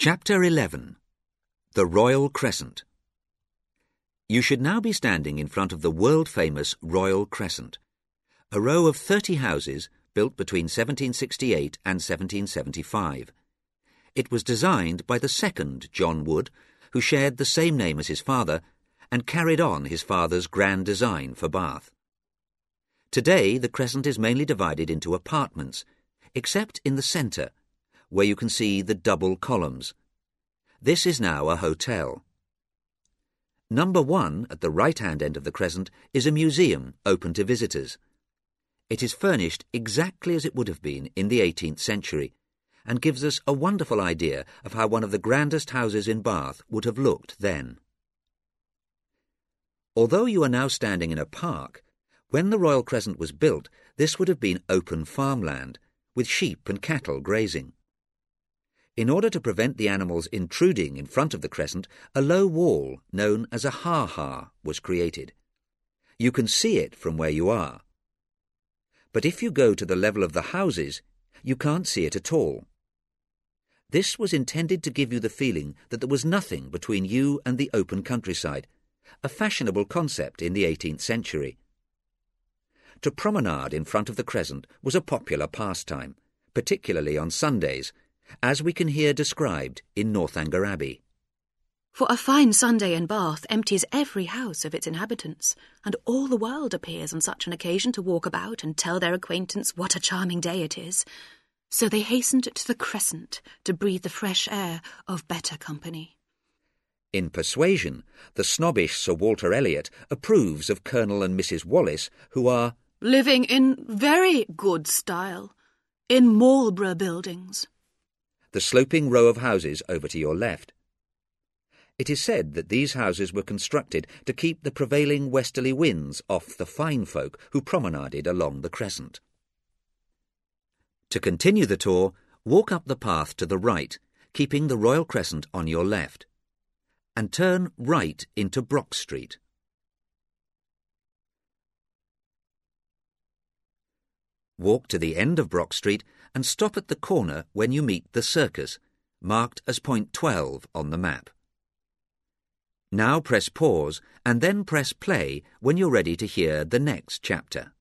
Chapter 11 The Royal Crescent You should now be standing in front of the world-famous Royal Crescent, a row of 30 houses built between 1768 and 1775. It was designed by the second John Wood, who shared the same name as his father and carried on his father's grand design for Bath. Today, the crescent is mainly divided into apartments, except in the centre, where you can see the double columns. This is now a hotel. Number one, at the right-hand end of the crescent, is a museum open to visitors. It is furnished exactly as it would have been in the 18th century, and gives us a wonderful idea of how one of the grandest houses in Bath would have looked then. Although you are now standing in a park, when the Royal Crescent was built, this would have been open farmland, with sheep and cattle grazing. In order to prevent the animals intruding in front of the crescent, a low wall, known as a ha-ha, was created. You can see it from where you are. But if you go to the level of the houses, you can't see it at all. This was intended to give you the feeling that there was nothing between you and the open countryside, a fashionable concept in the 18th century. To promenade in front of the crescent was a popular pastime, particularly on Sundays, as we can hear described in Northanger Abbey. For a fine Sunday in Bath empties every house of its inhabitants, and all the world appears on such an occasion to walk about and tell their acquaintance what a charming day it is. So they hastened to the Crescent to breathe the fresh air of better company. In Persuasion, the snobbish Sir Walter Elliot approves of Colonel and Mrs. Wallis, who are living in very good style in Marlborough buildings the sloping row of houses over to your left. It is said that these houses were constructed to keep the prevailing westerly winds off the fine folk who promenaded along the crescent. To continue the tour, walk up the path to the right, keeping the Royal Crescent on your left, and turn right into Brock Street. Walk to the end of Brock Street and stop at the corner when you meet the circus, marked as point 12 on the map. Now press pause and then press play when you're ready to hear the next chapter.